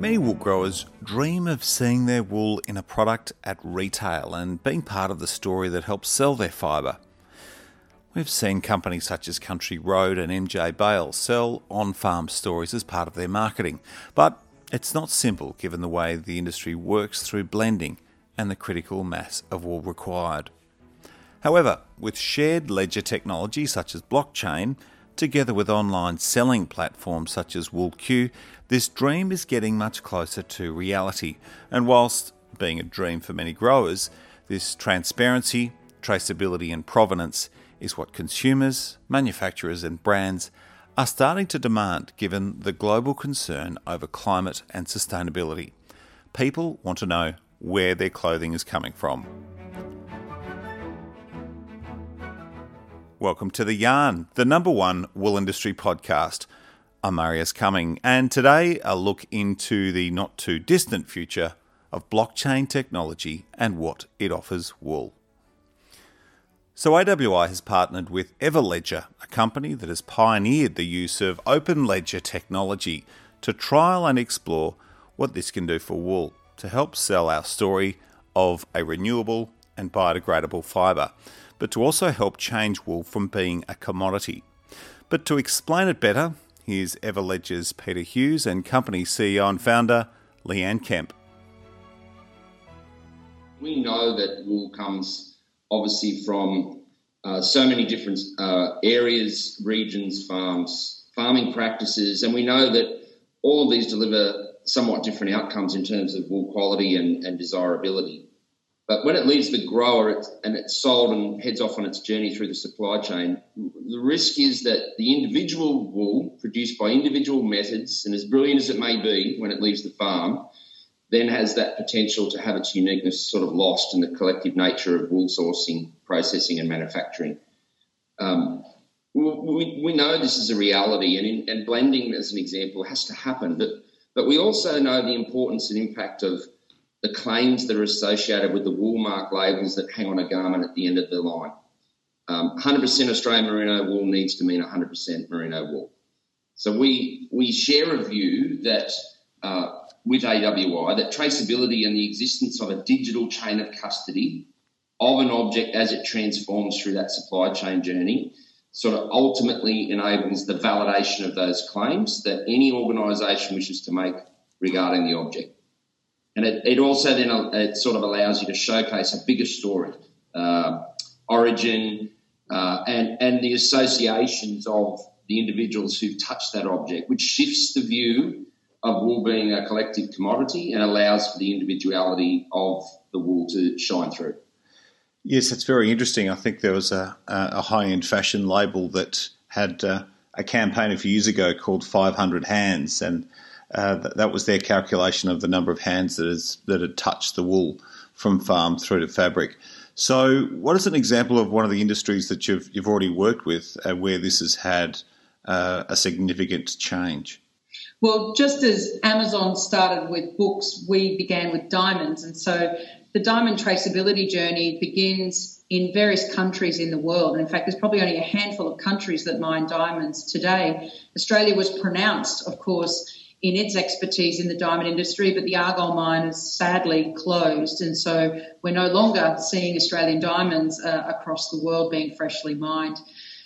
Many wool growers dream of seeing their wool in a product at retail and being part of the story that helps sell their fibre. We've seen companies such as Country Road and MJ Bale sell on farm stories as part of their marketing, but it's not simple given the way the industry works through blending and the critical mass of wool required. However, with shared ledger technology such as blockchain, together with online selling platforms such as WoolQ, this dream is getting much closer to reality. And whilst being a dream for many growers, this transparency, traceability, and provenance is what consumers, manufacturers, and brands are starting to demand given the global concern over climate and sustainability. People want to know where their clothing is coming from. Welcome to The Yarn, the number one wool industry podcast. I'm Marius Cumming, and today a look into the not too distant future of blockchain technology and what it offers wool. So, AWI has partnered with Everledger, a company that has pioneered the use of open ledger technology to trial and explore what this can do for wool to help sell our story of a renewable and biodegradable fibre but to also help change wool from being a commodity. But to explain it better, here's Everledger's Peter Hughes and company CEO and founder Leanne Kemp. We know that wool comes obviously from uh, so many different uh, areas, regions, farms, farming practices, and we know that all of these deliver somewhat different outcomes in terms of wool quality and, and desirability. But when it leaves the grower and it's sold and heads off on its journey through the supply chain, the risk is that the individual wool produced by individual methods, and as brilliant as it may be when it leaves the farm, then has that potential to have its uniqueness sort of lost in the collective nature of wool sourcing, processing, and manufacturing. Um, we, we know this is a reality, and, in, and blending, as an example, has to happen. But, but we also know the importance and impact of the claims that are associated with the Woolmark labels that hang on a garment at the end of the line. Um, 100% Australian merino wool needs to mean 100% merino wool. So we we share a view that uh, with AWI that traceability and the existence of a digital chain of custody of an object as it transforms through that supply chain journey sort of ultimately enables the validation of those claims that any organisation wishes to make regarding the object. And it, it also then it sort of allows you to showcase a bigger story, uh, origin, uh, and and the associations of the individuals who've touched that object, which shifts the view of wool being a collective commodity and allows for the individuality of the wool to shine through. Yes, it's very interesting. I think there was a, a high end fashion label that had uh, a campaign a few years ago called 500 Hands, and uh, that, that, was their calculation of the number of hands that is that had touched the wool from farm through to fabric. So, what is an example of one of the industries that you've you've already worked with uh, where this has had uh, a significant change? Well, just as Amazon started with books, we began with diamonds, and so the diamond traceability journey begins in various countries in the world. And in fact, there's probably only a handful of countries that mine diamonds today. Australia was pronounced, of course, in its expertise in the diamond industry, but the Argyle mine is sadly closed, and so we're no longer seeing Australian diamonds uh, across the world being freshly mined.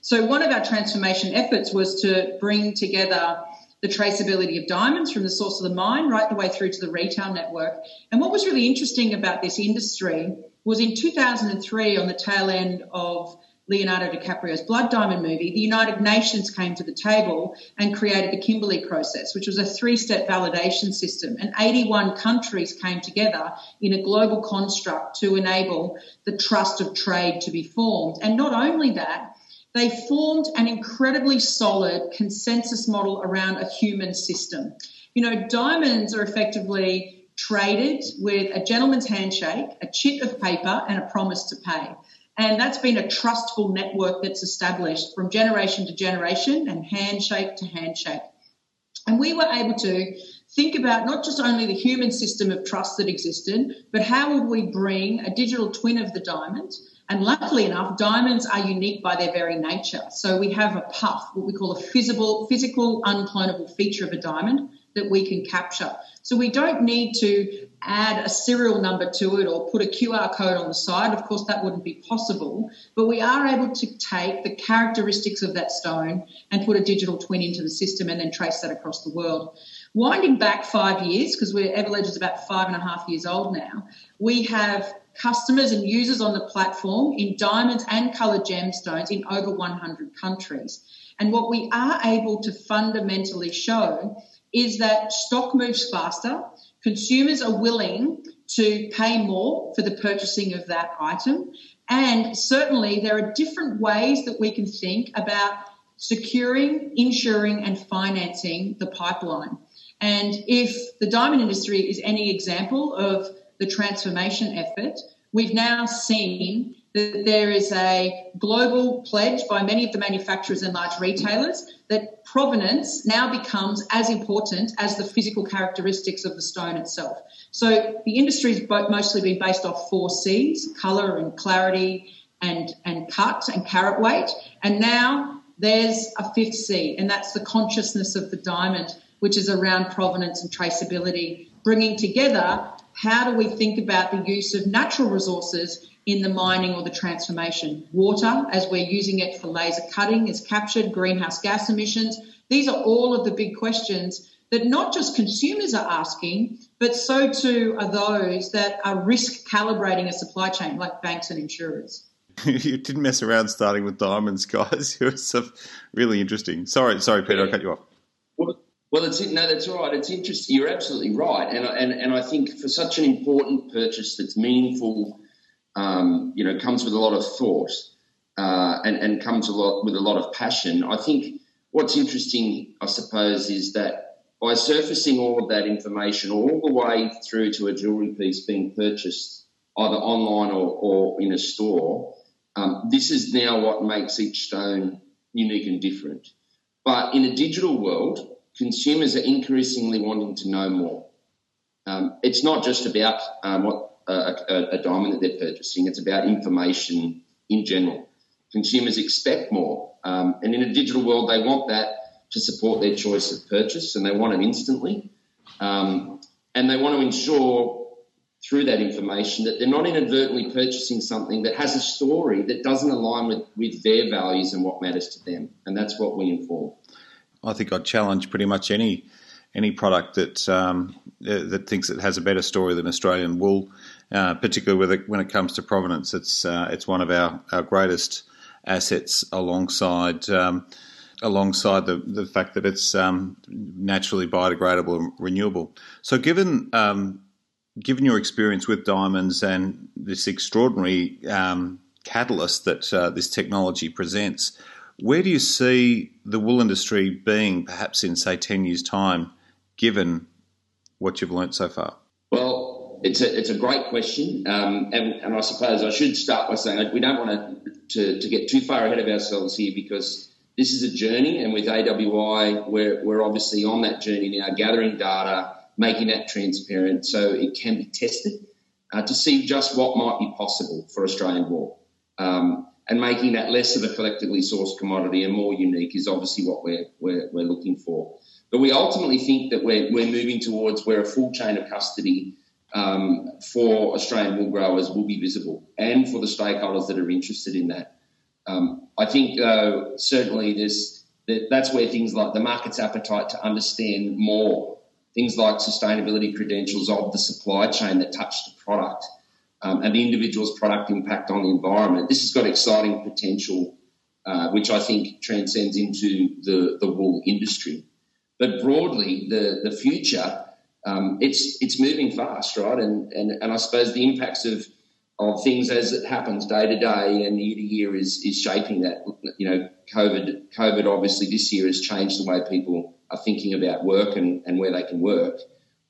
So one of our transformation efforts was to bring together the traceability of diamonds from the source of the mine right the way through to the retail network. And what was really interesting about this industry was in 2003, on the tail end of Leonardo DiCaprio's Blood Diamond movie, the United Nations came to the table and created the Kimberley process, which was a three step validation system. And 81 countries came together in a global construct to enable the trust of trade to be formed. And not only that, they formed an incredibly solid consensus model around a human system. You know, diamonds are effectively traded with a gentleman's handshake, a chit of paper, and a promise to pay. And that's been a trustful network that's established from generation to generation and handshake to handshake. And we were able to think about not just only the human system of trust that existed, but how would we bring a digital twin of the diamond? And luckily enough, diamonds are unique by their very nature. So we have a puff, what we call a physical, physical unclonable feature of a diamond that we can capture. So we don't need to add a serial number to it or put a QR code on the side. Of course, that wouldn't be possible, but we are able to take the characteristics of that stone and put a digital twin into the system and then trace that across the world. Winding back five years, because we're Everledger is about five and a half years old now, we have customers and users on the platform in diamonds and coloured gemstones in over 100 countries. And what we are able to fundamentally show is that stock moves faster, consumers are willing to pay more for the purchasing of that item, and certainly there are different ways that we can think about securing, insuring, and financing the pipeline. And if the diamond industry is any example of the transformation effort, we've now seen that there is a global pledge by many of the manufacturers and large retailers that provenance now becomes as important as the physical characteristics of the stone itself. So the industry has mostly been based off four C's colour and clarity and, and cut and carat weight. And now there's a fifth C, and that's the consciousness of the diamond, which is around provenance and traceability, bringing together how do we think about the use of natural resources in the mining or the transformation? Water, as we're using it for laser cutting, is captured, greenhouse gas emissions. These are all of the big questions that not just consumers are asking, but so too are those that are risk calibrating a supply chain, like banks and insurers. you didn't mess around starting with diamonds, guys. It was uh, really interesting. Sorry, sorry, Peter, I cut you off. Well, it's no, that's right. It's interesting. You're absolutely right, and and and I think for such an important purchase that's meaningful, um, you know, comes with a lot of thought, uh, and and comes a lot with a lot of passion. I think what's interesting, I suppose, is that by surfacing all of that information all the way through to a jewellery piece being purchased either online or, or in a store, um, this is now what makes each stone unique and different. But in a digital world, consumers are increasingly wanting to know more. Um, it's not just about um, what a, a, diamond that they're purchasing; it's about information in general. Consumers expect more, um, and in a digital world, they want that to support their choice of purchase, and they want it instantly, um, and they want to ensure through that information that they're not inadvertently purchasing something that has a story that doesn't align with, with their values and what matters to them, and that's what we inform. I think I'd challenge pretty much any any product that um, that thinks it has a better story than Australian wool, uh, particularly it, when it comes to provenance. It's uh, it's one of our, our greatest assets alongside. Um, alongside the, the fact that it's um, naturally biodegradable and renewable. So, given um, given your experience with diamonds and this extraordinary um, catalyst that uh, this technology presents, where do you see the wool industry being perhaps in, say, 10 years' time, given what you've learnt so far? Well, it's a, it's a great question. Um, and, and, I suppose I should start by saying we don't want to, to get too far ahead of ourselves here because this is a journey. And with AWI, we're, we're obviously on that journey now, gathering data, making that transparent so it can be tested uh, to see just what might be possible for Australian wool. Um, and making that less of a collectively sourced commodity and more unique is obviously what we're, we're, we're looking for. But we ultimately think that we're, we're moving towards where a full chain of custody um, for Australian wool growers will be visible and for the stakeholders that are interested in that. Um, I think uh, certainly there's, that, that's where things like the market's appetite to understand more, things like sustainability credentials of the supply chain that touch the product um, and the individual's product impact on the environment. This has got exciting potential, uh, which I think transcends into the, the wool industry. But broadly, the, the future, um, it's, it's moving fast, right? And, and, and I suppose the impacts of, of things as it happens day to day and year to year is, is shaping that. You know, COVID, COVID obviously this year has changed the way people are thinking about work and, and where they can work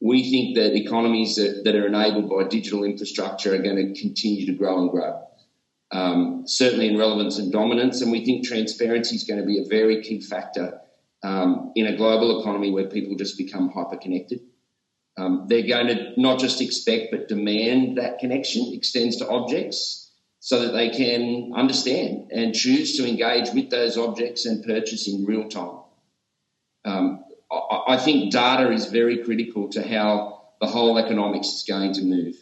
we think that economies that, that, are enabled by digital infrastructure are going to continue to grow and grow. Um, certainly in relevance and dominance, and we think transparency is going to be a very key factor um, in a global economy where people just become hyper connected. Um, they're going to not just expect but demand that connection extends to objects so that they can understand and choose to engage with those objects and purchase in real time. Um, I, think data is very critical to how the whole economics is going to move.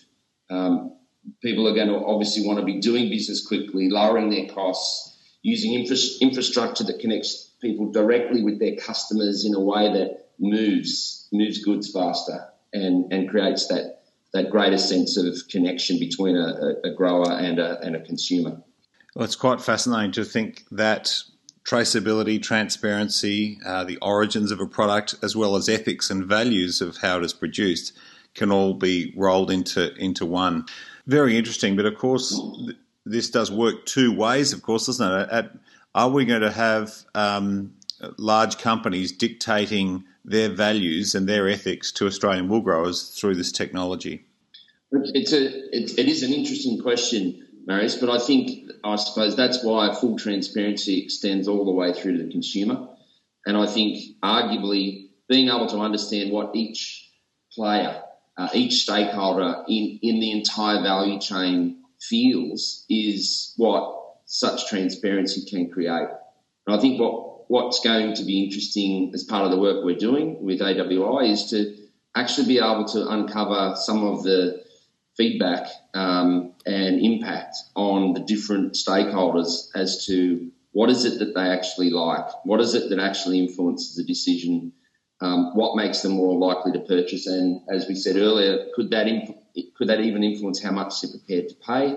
Um, people are going to obviously want to be doing business quickly, lowering their costs, using infra- infrastructure that connects people directly with their customers in a way that moves moves goods faster and, and creates that that greater sense of connection between a, a grower and a, and a consumer. Well, it's quite fascinating to think that traceability, transparency, uh, the origins of a product, as well as ethics and values of how it is produced, can all be rolled into into one. Very interesting, but of course, th- this does work two ways. Of course, doesn't it? At, are we going to have um, large companies dictating their values and their ethics to Australian wool growers through this technology? It's a it, it is an interesting question, Marius, but I think I suppose that's why full transparency extends all the way through to the consumer, and I think arguably being able to understand what each player, uh, each stakeholder in in the entire value chain feels is what such transparency can create. And I think what what's going to be interesting as part of the work we're doing with AWI is to actually be able to uncover some of the feedback um, and impact on the different stakeholders as to what is it that they actually like, what is it that actually influences the decision, um, what makes them more likely to purchase, and as we said earlier, could that could that even influence how much they're prepared to pay,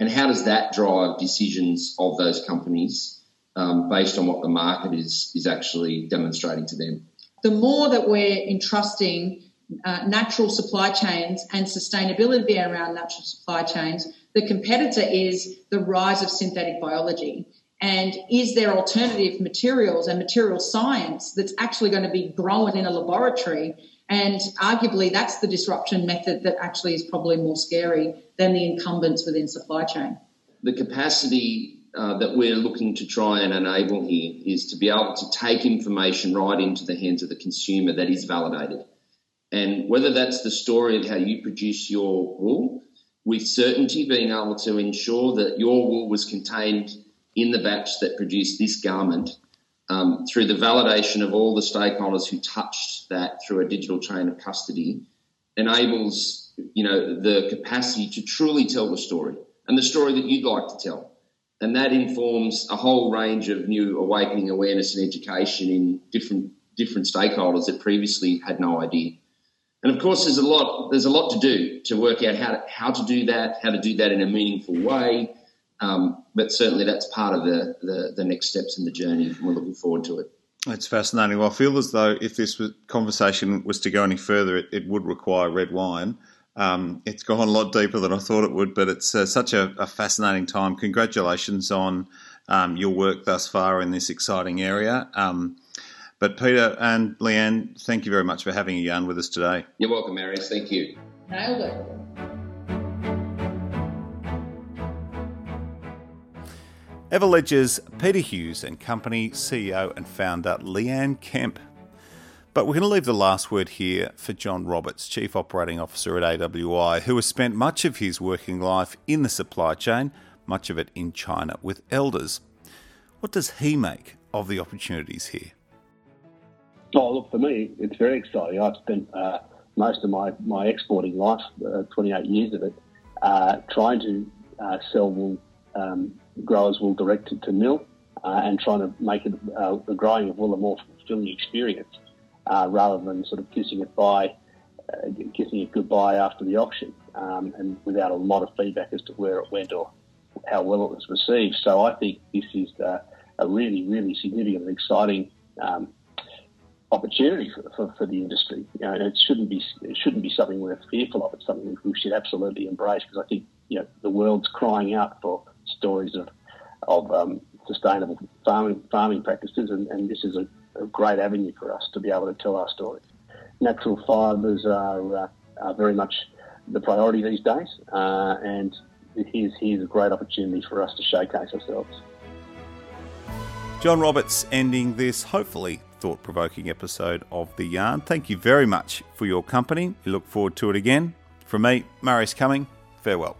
and how does that drive decisions of those companies um, based on what the market is is actually demonstrating to them. The more that we're entrusting uh, natural supply chains and sustainability around natural supply chains, the competitor is the rise of synthetic biology. And is there alternative materials and material science that's actually going to be grown in a laboratory? And arguably, that's the disruption method that actually is probably more scary than the incumbents within supply chain. The capacity uh, that we're looking to try and enable here is to be able to take information right into the hands of the consumer that is validated. And whether that's the story of how you produce your wool, with certainty being able to ensure that your wool was contained in the batch that produced this garment um, through the validation of all the stakeholders who touched that through a digital chain of custody enables you know the capacity to truly tell the story and the story that you'd like to tell and that informs a whole range of new awakening awareness and education in different different stakeholders that previously had no idea. And of course, there's a lot there's a lot to do to work out how to, how to do that, how to do that in a meaningful way. Um, but certainly, that's part of the, the, the next steps in the journey, and we're looking forward to it. It's fascinating. Well, I feel as though if this conversation was to go any further, it, it would require red wine. Um, it's gone a lot deeper than I thought it would, but it's uh, such a, a, fascinating time. Congratulations on um, your work thus far in this exciting area. Um, but Peter and Leanne, thank you very much for having a yarn with us today. You're welcome, Marius. Thank you. Nailed it. Everledger's Peter Hughes and Company CEO and founder Leanne Kemp but we're going to leave the last word here for John Roberts, Chief Operating Officer at AWI, who has spent much of his working life in the supply chain, much of it in China, with Elders. What does he make of the opportunities here? Oh, look, for me, it's very exciting. I've spent uh, most of my, my exporting life, uh, 28 years of it, uh, trying to uh, sell wool, um, growers wool direct to mill uh, and trying to make it, uh, the growing of wool a more fulfilling experience uh, rather than sort of kissing it by, uh, kissing it goodbye after the auction, um, and without a lot of feedback as to where it went or how well it was received. So I think this is uh, a really, really significant and exciting um, opportunity for, for, for, the industry. You know, it shouldn't be it shouldn't be something we're fearful of. It's something we should absolutely embrace because I think you know the world's crying out for stories of of um, sustainable farming farming practices, and, and this is a a great avenue for us to be able to tell our story. Natural fibres are, uh, are very much the priority these days, uh, and here's, here's a great opportunity for us to showcase ourselves. John Roberts ending this hopefully thought provoking episode of The Yarn. Thank you very much for your company. We look forward to it again. From me, Marius Cumming, farewell.